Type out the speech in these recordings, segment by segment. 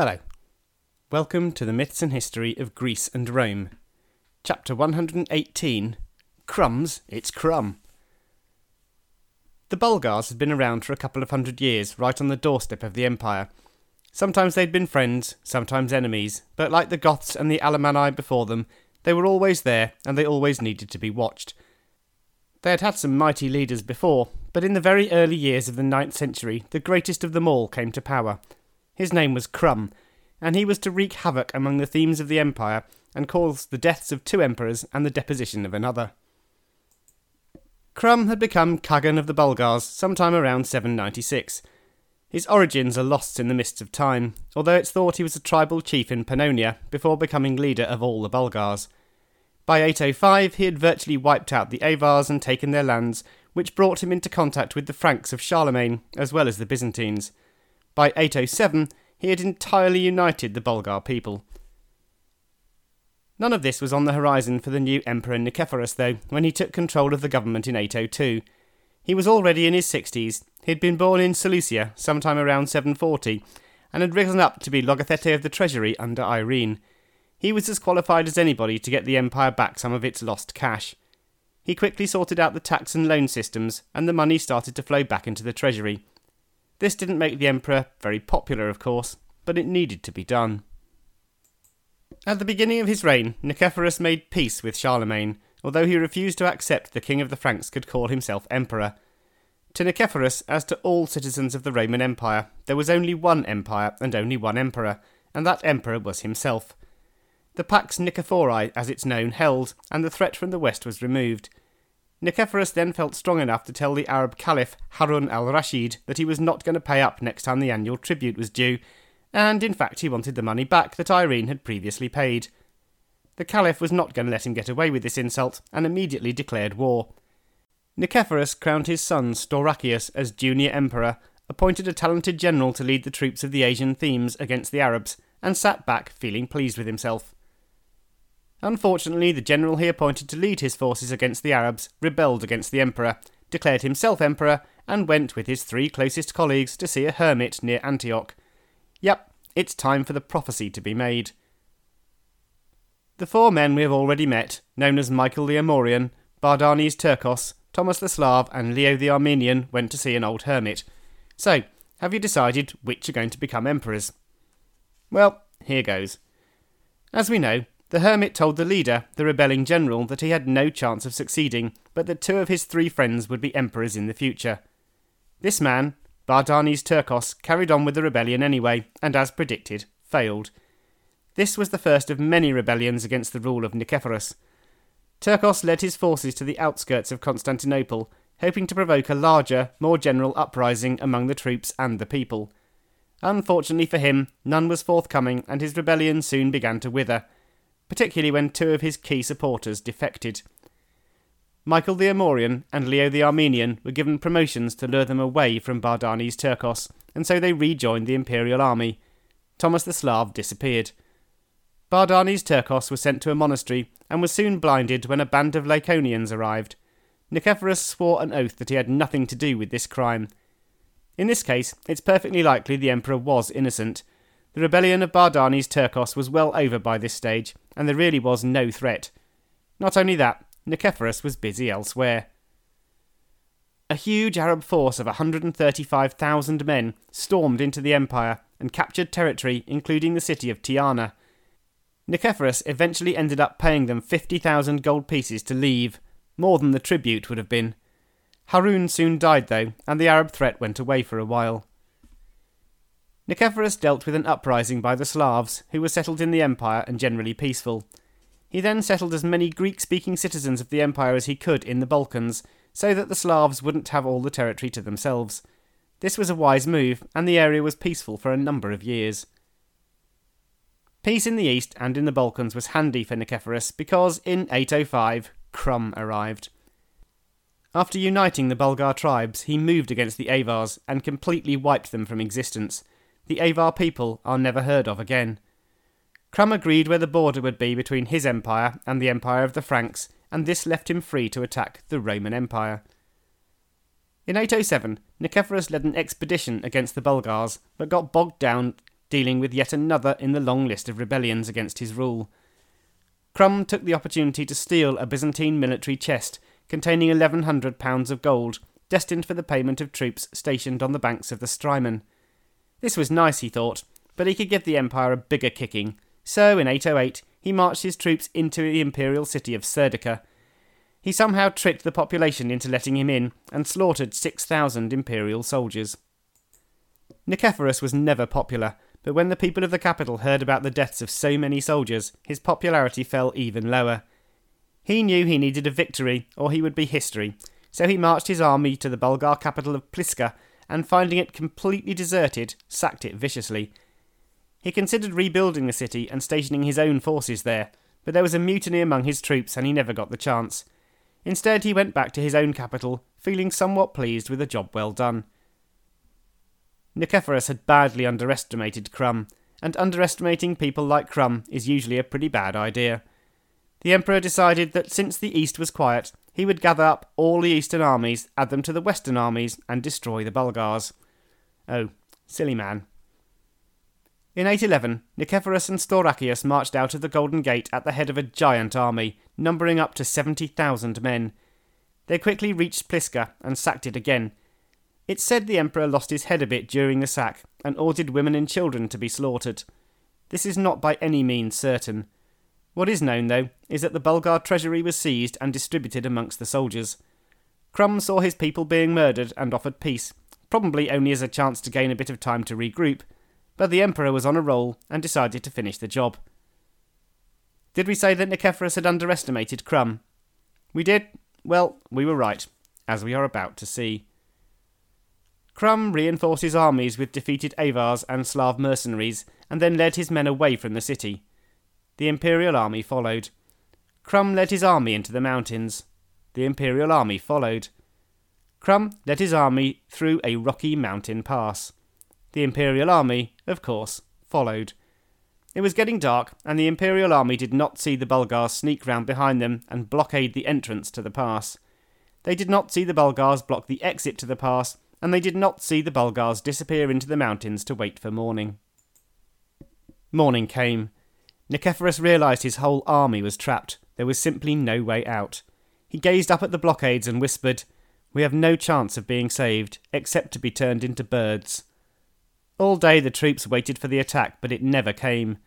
Hello. Welcome to the Myths and History of Greece and Rome. Chapter 118 Crumbs, it's Crum. The Bulgars had been around for a couple of hundred years, right on the doorstep of the empire. Sometimes they'd been friends, sometimes enemies, but like the Goths and the Alemanni before them, they were always there and they always needed to be watched. They had had some mighty leaders before, but in the very early years of the ninth century, the greatest of them all came to power. His name was Crum, and he was to wreak havoc among the themes of the empire and cause the deaths of two emperors and the deposition of another. Crum had become Khagan of the Bulgars sometime around 796. His origins are lost in the mists of time, although it's thought he was a tribal chief in Pannonia before becoming leader of all the Bulgars. By 805, he had virtually wiped out the Avars and taken their lands, which brought him into contact with the Franks of Charlemagne, as well as the Byzantines. By 807, he had entirely united the Bulgar people. None of this was on the horizon for the new Emperor Nicephorus, though, when he took control of the government in 802. He was already in his 60s. He had been born in Seleucia sometime around 740 and had risen up to be Logothete of the Treasury under Irene. He was as qualified as anybody to get the empire back some of its lost cash. He quickly sorted out the tax and loan systems, and the money started to flow back into the treasury. This didn't make the emperor very popular, of course, but it needed to be done. At the beginning of his reign, Nicephorus made peace with Charlemagne, although he refused to accept the king of the Franks could call himself emperor. To Nicephorus, as to all citizens of the Roman Empire, there was only one empire and only one emperor, and that emperor was himself. The Pax Nicephori, as it's known, held, and the threat from the west was removed. Nicephorus then felt strong enough to tell the Arab Caliph Harun al Rashid that he was not going to pay up next time the annual tribute was due, and in fact he wanted the money back that Irene had previously paid. The Caliph was not going to let him get away with this insult, and immediately declared war. Nicephorus crowned his son Stauracius as junior emperor, appointed a talented general to lead the troops of the Asian themes against the Arabs, and sat back feeling pleased with himself. Unfortunately, the general he appointed to lead his forces against the Arabs rebelled against the emperor, declared himself emperor, and went with his three closest colleagues to see a hermit near Antioch, Yep, it's time for the prophecy to be made. The four men we have already met, known as Michael the Amorian, Bardanes Turkos, Thomas the Slav, and Leo the Armenian, went to see an old hermit. So, have you decided which are going to become emperors? Well, here goes. As we know, the hermit told the leader, the rebelling general, that he had no chance of succeeding, but that two of his three friends would be emperors in the future. This man, Bardanes Turkos carried on with the rebellion anyway, and as predicted, failed. This was the first of many rebellions against the rule of Nicephorus. Turkos led his forces to the outskirts of Constantinople, hoping to provoke a larger, more general uprising among the troops and the people. Unfortunately for him, none was forthcoming, and his rebellion soon began to wither, particularly when two of his key supporters defected. Michael the Amorian and Leo the Armenian were given promotions to lure them away from Bardanes Turkos, and so they rejoined the imperial army. Thomas the Slav disappeared. Bardanes Turkos was sent to a monastery and was soon blinded when a band of Lycaonians arrived. Nicephorus swore an oath that he had nothing to do with this crime. In this case, it's perfectly likely the emperor was innocent. The rebellion of Bardanes Turkos was well over by this stage, and there really was no threat. Not only that, Nicephorus was busy elsewhere. A huge Arab force of 135,000 men stormed into the empire and captured territory, including the city of Tyana. Nicephorus eventually ended up paying them 50,000 gold pieces to leave, more than the tribute would have been. Harun soon died, though, and the Arab threat went away for a while. Nicephorus dealt with an uprising by the Slavs, who were settled in the empire and generally peaceful. He then settled as many Greek speaking citizens of the empire as he could in the Balkans, so that the Slavs wouldn't have all the territory to themselves. This was a wise move, and the area was peaceful for a number of years. Peace in the east and in the Balkans was handy for Nicephorus because in 805 Crum arrived. After uniting the Bulgar tribes, he moved against the Avars and completely wiped them from existence. The Avar people are never heard of again. Crum agreed where the border would be between his empire and the empire of the Franks, and this left him free to attack the Roman Empire. In 807, Nicephorus led an expedition against the Bulgars, but got bogged down dealing with yet another in the long list of rebellions against his rule. Crum took the opportunity to steal a Byzantine military chest containing 1,100 pounds of gold, destined for the payment of troops stationed on the banks of the Strymon. This was nice, he thought, but he could give the Empire a bigger kicking, so in 808 he marched his troops into the imperial city of Serdica. He somehow tricked the population into letting him in and slaughtered 6,000 imperial soldiers. Nicephorus was never popular, but when the people of the capital heard about the deaths of so many soldiers, his popularity fell even lower. He knew he needed a victory, or he would be history, so he marched his army to the Bulgar capital of Pliska, and finding it completely deserted, sacked it viciously. He considered rebuilding the city and stationing his own forces there, but there was a mutiny among his troops and he never got the chance. Instead, he went back to his own capital, feeling somewhat pleased with a job well done. Nicephorus had badly underestimated Crum, and underestimating people like Crum is usually a pretty bad idea. The Emperor decided that since the East was quiet, he would gather up all the Eastern armies, add them to the Western armies, and destroy the Bulgars. Oh, silly man. In 811, Nicephorus and Staurakius marched out of the Golden Gate at the head of a giant army, numbering up to 70,000 men. They quickly reached Pliska and sacked it again, it's said the emperor lost his head a bit during the sack and ordered women and children to be slaughtered. This is not by any means certain. What is known, though, is that the Bulgar treasury was seized and distributed amongst the soldiers. Crum saw his people being murdered and offered peace, probably only as a chance to gain a bit of time to regroup, but the emperor was on a roll and decided to finish the job. Did we say that Nicephorus had underestimated Crum? We did? Well, we were right, as we are about to see. Crum reinforced his armies with defeated Avars and Slav mercenaries, and then led his men away from the city. The Imperial army followed. Crum led his army into the mountains. The Imperial army followed. Crum led his army through a rocky mountain pass. The Imperial army, of course, followed. It was getting dark, and the Imperial army did not see the Bulgars sneak round behind them and blockade the entrance to the pass. They did not see the Bulgars block the exit to the pass, and they did not see the Bulgars disappear into the mountains to wait for morning. Morning came. Nicephorus realised his whole army was trapped. There was simply no way out. He gazed up at the blockades and whispered, We have no chance of being saved, except to be turned into birds. All day the troops waited for the attack, but it never came.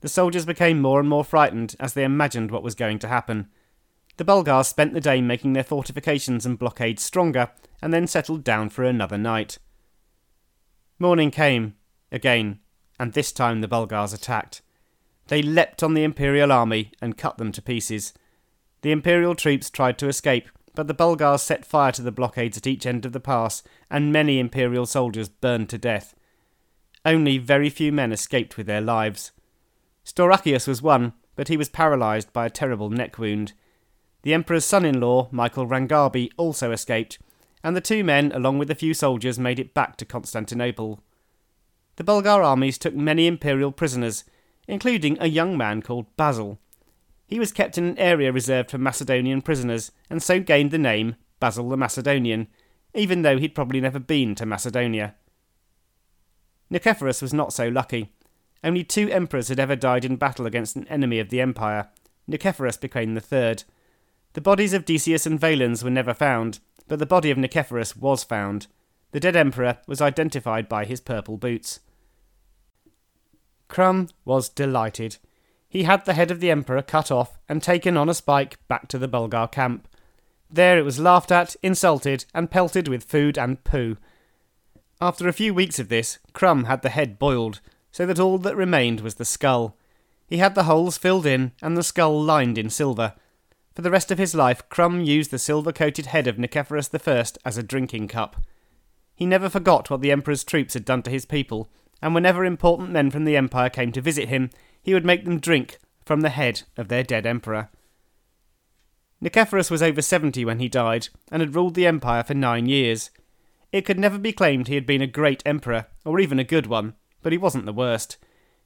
The soldiers became more and more frightened as they imagined what was going to happen. The Bulgars spent the day making their fortifications and blockades stronger, and then settled down for another night. Morning came, again, and this time the Bulgars attacked. They leapt on the Imperial army and cut them to pieces. The Imperial troops tried to escape, but the Bulgars set fire to the blockades at each end of the pass, and many Imperial soldiers burned to death. Only very few men escaped with their lives. Staurakius was one, but he was paralysed by a terrible neck wound. The Emperor's son in law, Michael Rangabi, also escaped, and the two men, along with a few soldiers, made it back to Constantinople. The Bulgar armies took many imperial prisoners, including a young man called Basil. He was kept in an area reserved for Macedonian prisoners, and so gained the name Basil the Macedonian, even though he'd probably never been to Macedonia. Nicephorus was not so lucky. Only two emperors had ever died in battle against an enemy of the empire. Nicephorus became the third. The bodies of Decius and Valens were never found, but the body of Nicephorus was found. The dead emperor was identified by his purple boots. Crum was delighted. He had the head of the emperor cut off and taken on a spike back to the Bulgar camp. There it was laughed at, insulted, and pelted with food and poo. After a few weeks of this, Crum had the head boiled, so that all that remained was the skull. He had the holes filled in and the skull lined in silver, for the rest of his life, Crum used the silver coated head of Nicephorus I as a drinking cup. He never forgot what the Emperor's troops had done to his people, and whenever important men from the Empire came to visit him, he would make them drink from the head of their dead Emperor. Nicephorus was over 70 when he died, and had ruled the Empire for nine years. It could never be claimed he had been a great emperor, or even a good one, but he wasn't the worst.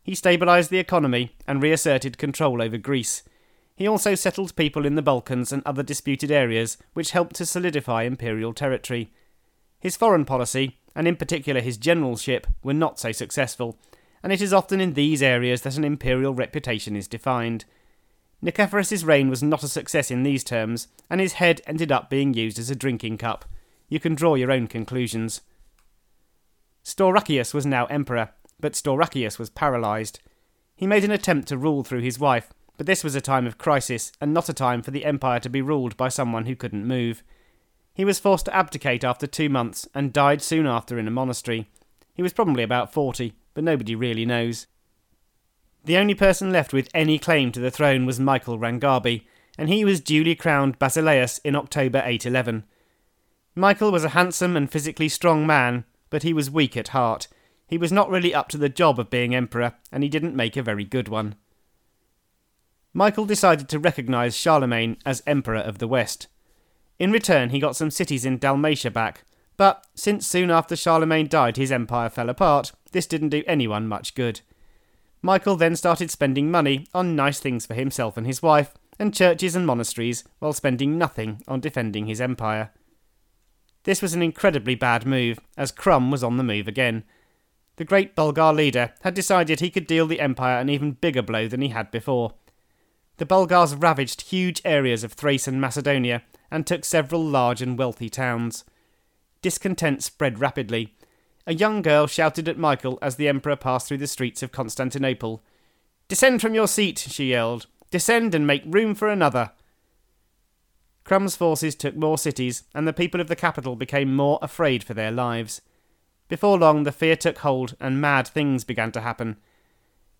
He stabilised the economy and reasserted control over Greece. He also settled people in the Balkans and other disputed areas, which helped to solidify imperial territory. His foreign policy, and in particular his generalship, were not so successful, and it is often in these areas that an imperial reputation is defined. Nicephorus's reign was not a success in these terms, and his head ended up being used as a drinking cup. You can draw your own conclusions. Stauracius was now emperor, but Stauracius was paralysed. He made an attempt to rule through his wife, but this was a time of crisis, and not a time for the empire to be ruled by someone who couldn't move. He was forced to abdicate after two months, and died soon after in a monastery. He was probably about forty, but nobody really knows. The only person left with any claim to the throne was Michael Rangabi, and he was duly crowned Basileus in October 811. Michael was a handsome and physically strong man, but he was weak at heart. He was not really up to the job of being emperor, and he didn't make a very good one. Michael decided to recognise Charlemagne as Emperor of the West. In return, he got some cities in Dalmatia back, but since soon after Charlemagne died his empire fell apart, this didn't do anyone much good. Michael then started spending money on nice things for himself and his wife, and churches and monasteries, while spending nothing on defending his empire. This was an incredibly bad move, as Crum was on the move again. The great Bulgar leader had decided he could deal the empire an even bigger blow than he had before, the Bulgars ravaged huge areas of Thrace and Macedonia and took several large and wealthy towns. Discontent spread rapidly. A young girl shouted at Michael as the Emperor passed through the streets of Constantinople. Descend from your seat, she yelled. Descend and make room for another. Crum's forces took more cities, and the people of the capital became more afraid for their lives. Before long, the fear took hold, and mad things began to happen.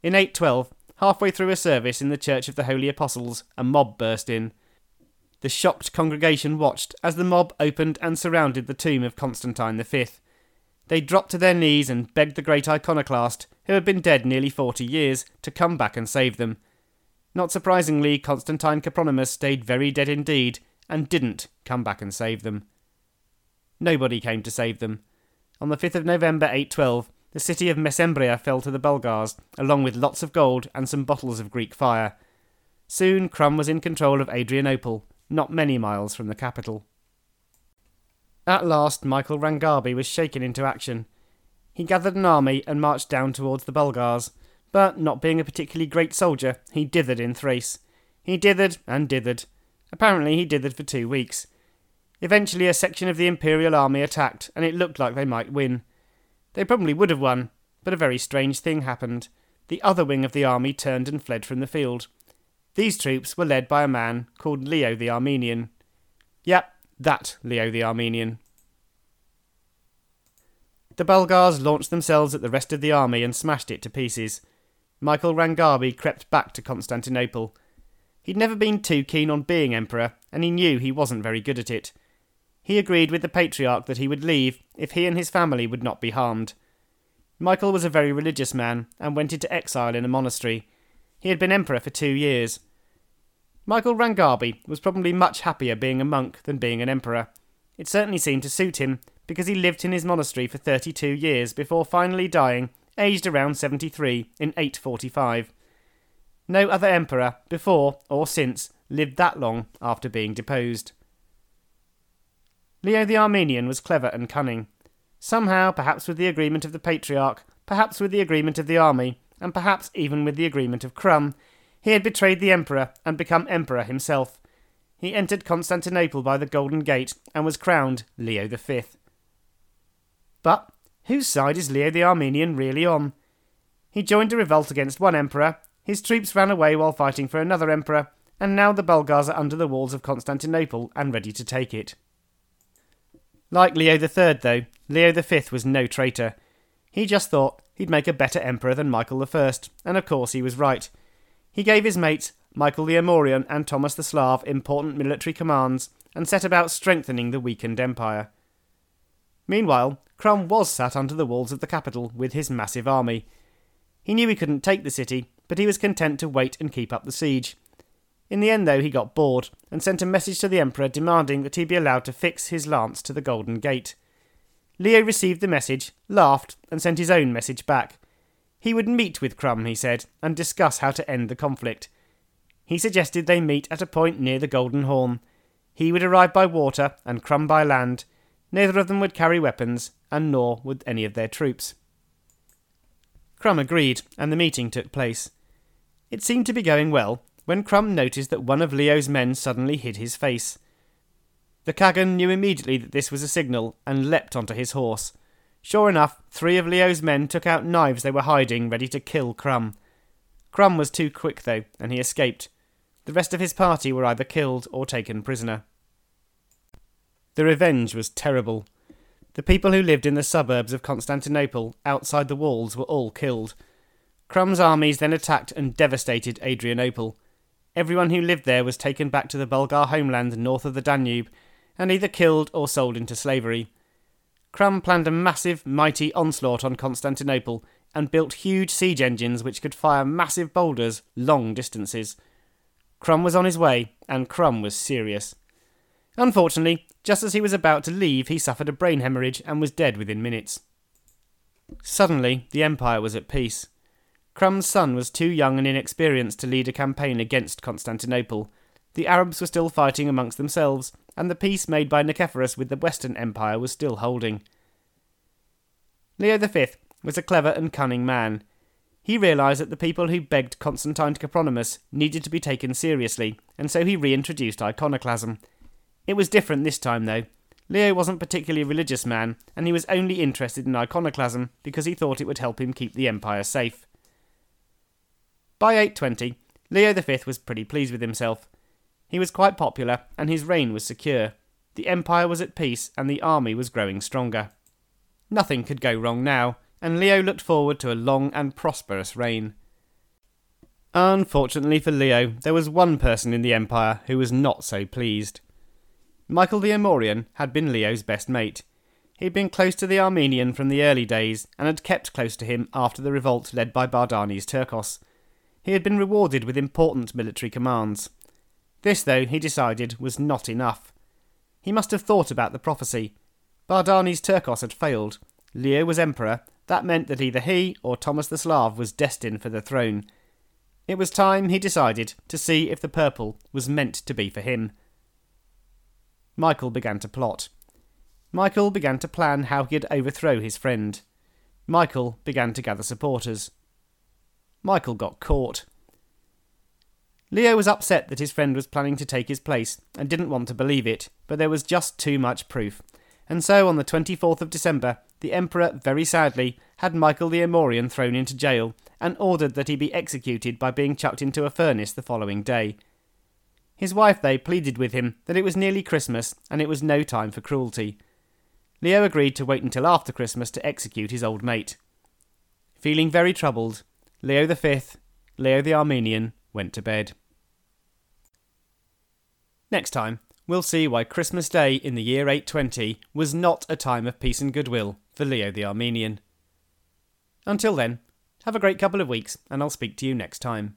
In 812, Halfway through a service in the Church of the Holy Apostles, a mob burst in. The shocked congregation watched as the mob opened and surrounded the tomb of Constantine V. They dropped to their knees and begged the great iconoclast, who had been dead nearly forty years, to come back and save them. Not surprisingly, Constantine Copronymus stayed very dead indeed and didn't come back and save them. Nobody came to save them. On the 5th of November 812, the city of Mesembria fell to the Bulgars, along with lots of gold and some bottles of Greek fire. Soon Crum was in control of Adrianople, not many miles from the capital. At last, Michael Rangabi was shaken into action. He gathered an army and marched down towards the Bulgars, but not being a particularly great soldier, he dithered in Thrace. He dithered and dithered. Apparently, he dithered for two weeks. Eventually, a section of the Imperial army attacked, and it looked like they might win. They probably would have won, but a very strange thing happened. The other wing of the army turned and fled from the field. These troops were led by a man called Leo the Armenian. Yep, that Leo the Armenian. The Bulgars launched themselves at the rest of the army and smashed it to pieces. Michael Rangabi crept back to Constantinople. He'd never been too keen on being emperor, and he knew he wasn't very good at it. He agreed with the patriarch that he would leave if he and his family would not be harmed. Michael was a very religious man and went into exile in a monastery. He had been emperor for two years. Michael Rangabi was probably much happier being a monk than being an emperor. It certainly seemed to suit him, because he lived in his monastery for 32 years before finally dying, aged around 73, in 845. No other emperor, before or since, lived that long after being deposed. Leo the Armenian was clever and cunning. Somehow, perhaps with the agreement of the Patriarch, perhaps with the agreement of the army, and perhaps even with the agreement of Crum, he had betrayed the Emperor and become Emperor himself. He entered Constantinople by the Golden Gate and was crowned Leo V. But whose side is Leo the Armenian really on? He joined a revolt against one emperor, his troops ran away while fighting for another emperor, and now the Bulgars are under the walls of Constantinople and ready to take it. Like Leo III, though, Leo V was no traitor. He just thought he'd make a better emperor than Michael I, and of course he was right. He gave his mates, Michael the Amorian and Thomas the Slav, important military commands, and set about strengthening the weakened empire. Meanwhile, Crum was sat under the walls of the capital with his massive army. He knew he couldn't take the city, but he was content to wait and keep up the siege. In the end, though, he got bored and sent a message to the Emperor demanding that he be allowed to fix his lance to the Golden Gate. Leo received the message, laughed, and sent his own message back. He would meet with Crum, he said, and discuss how to end the conflict. He suggested they meet at a point near the Golden Horn. He would arrive by water and Crum by land. Neither of them would carry weapons, and nor would any of their troops. Crum agreed, and the meeting took place. It seemed to be going well when Crum noticed that one of Leo's men suddenly hid his face. The Kagan knew immediately that this was a signal and leapt onto his horse. Sure enough, three of Leo's men took out knives they were hiding, ready to kill Crum. Crum was too quick, though, and he escaped. The rest of his party were either killed or taken prisoner. The revenge was terrible. The people who lived in the suburbs of Constantinople, outside the walls, were all killed. Crum's armies then attacked and devastated Adrianople. Everyone who lived there was taken back to the Bulgar homeland north of the Danube and either killed or sold into slavery. Crum planned a massive, mighty onslaught on Constantinople and built huge siege engines which could fire massive boulders long distances. Crum was on his way, and Crum was serious. Unfortunately, just as he was about to leave, he suffered a brain hemorrhage and was dead within minutes. Suddenly, the Empire was at peace. Crum's son was too young and inexperienced to lead a campaign against Constantinople. The Arabs were still fighting amongst themselves, and the peace made by Nicephorus with the Western Empire was still holding. Leo V was a clever and cunning man. He realised that the people who begged Constantine to Copronymus needed to be taken seriously, and so he reintroduced iconoclasm. It was different this time, though. Leo wasn't particularly a religious man, and he was only interested in iconoclasm because he thought it would help him keep the empire safe. By 820, Leo V was pretty pleased with himself. He was quite popular, and his reign was secure. The empire was at peace, and the army was growing stronger. Nothing could go wrong now, and Leo looked forward to a long and prosperous reign. Unfortunately for Leo, there was one person in the empire who was not so pleased. Michael the Amorian had been Leo's best mate. He had been close to the Armenian from the early days and had kept close to him after the revolt led by Bardanes Turkos. He had been rewarded with important military commands. This, though, he decided, was not enough. He must have thought about the prophecy. Bardanes Turkos had failed. Leo was emperor. That meant that either he or Thomas the Slav was destined for the throne. It was time, he decided, to see if the purple was meant to be for him. Michael began to plot. Michael began to plan how he'd overthrow his friend. Michael began to gather supporters. Michael got caught. Leo was upset that his friend was planning to take his place and didn't want to believe it, but there was just too much proof. And so on the 24th of December, the Emperor, very sadly, had Michael the Amorian thrown into jail and ordered that he be executed by being chucked into a furnace the following day. His wife, though, pleaded with him that it was nearly Christmas and it was no time for cruelty. Leo agreed to wait until after Christmas to execute his old mate. Feeling very troubled, Leo V, Leo the Armenian, went to bed. Next time, we'll see why Christmas Day in the year 820 was not a time of peace and goodwill for Leo the Armenian. Until then, have a great couple of weeks, and I'll speak to you next time.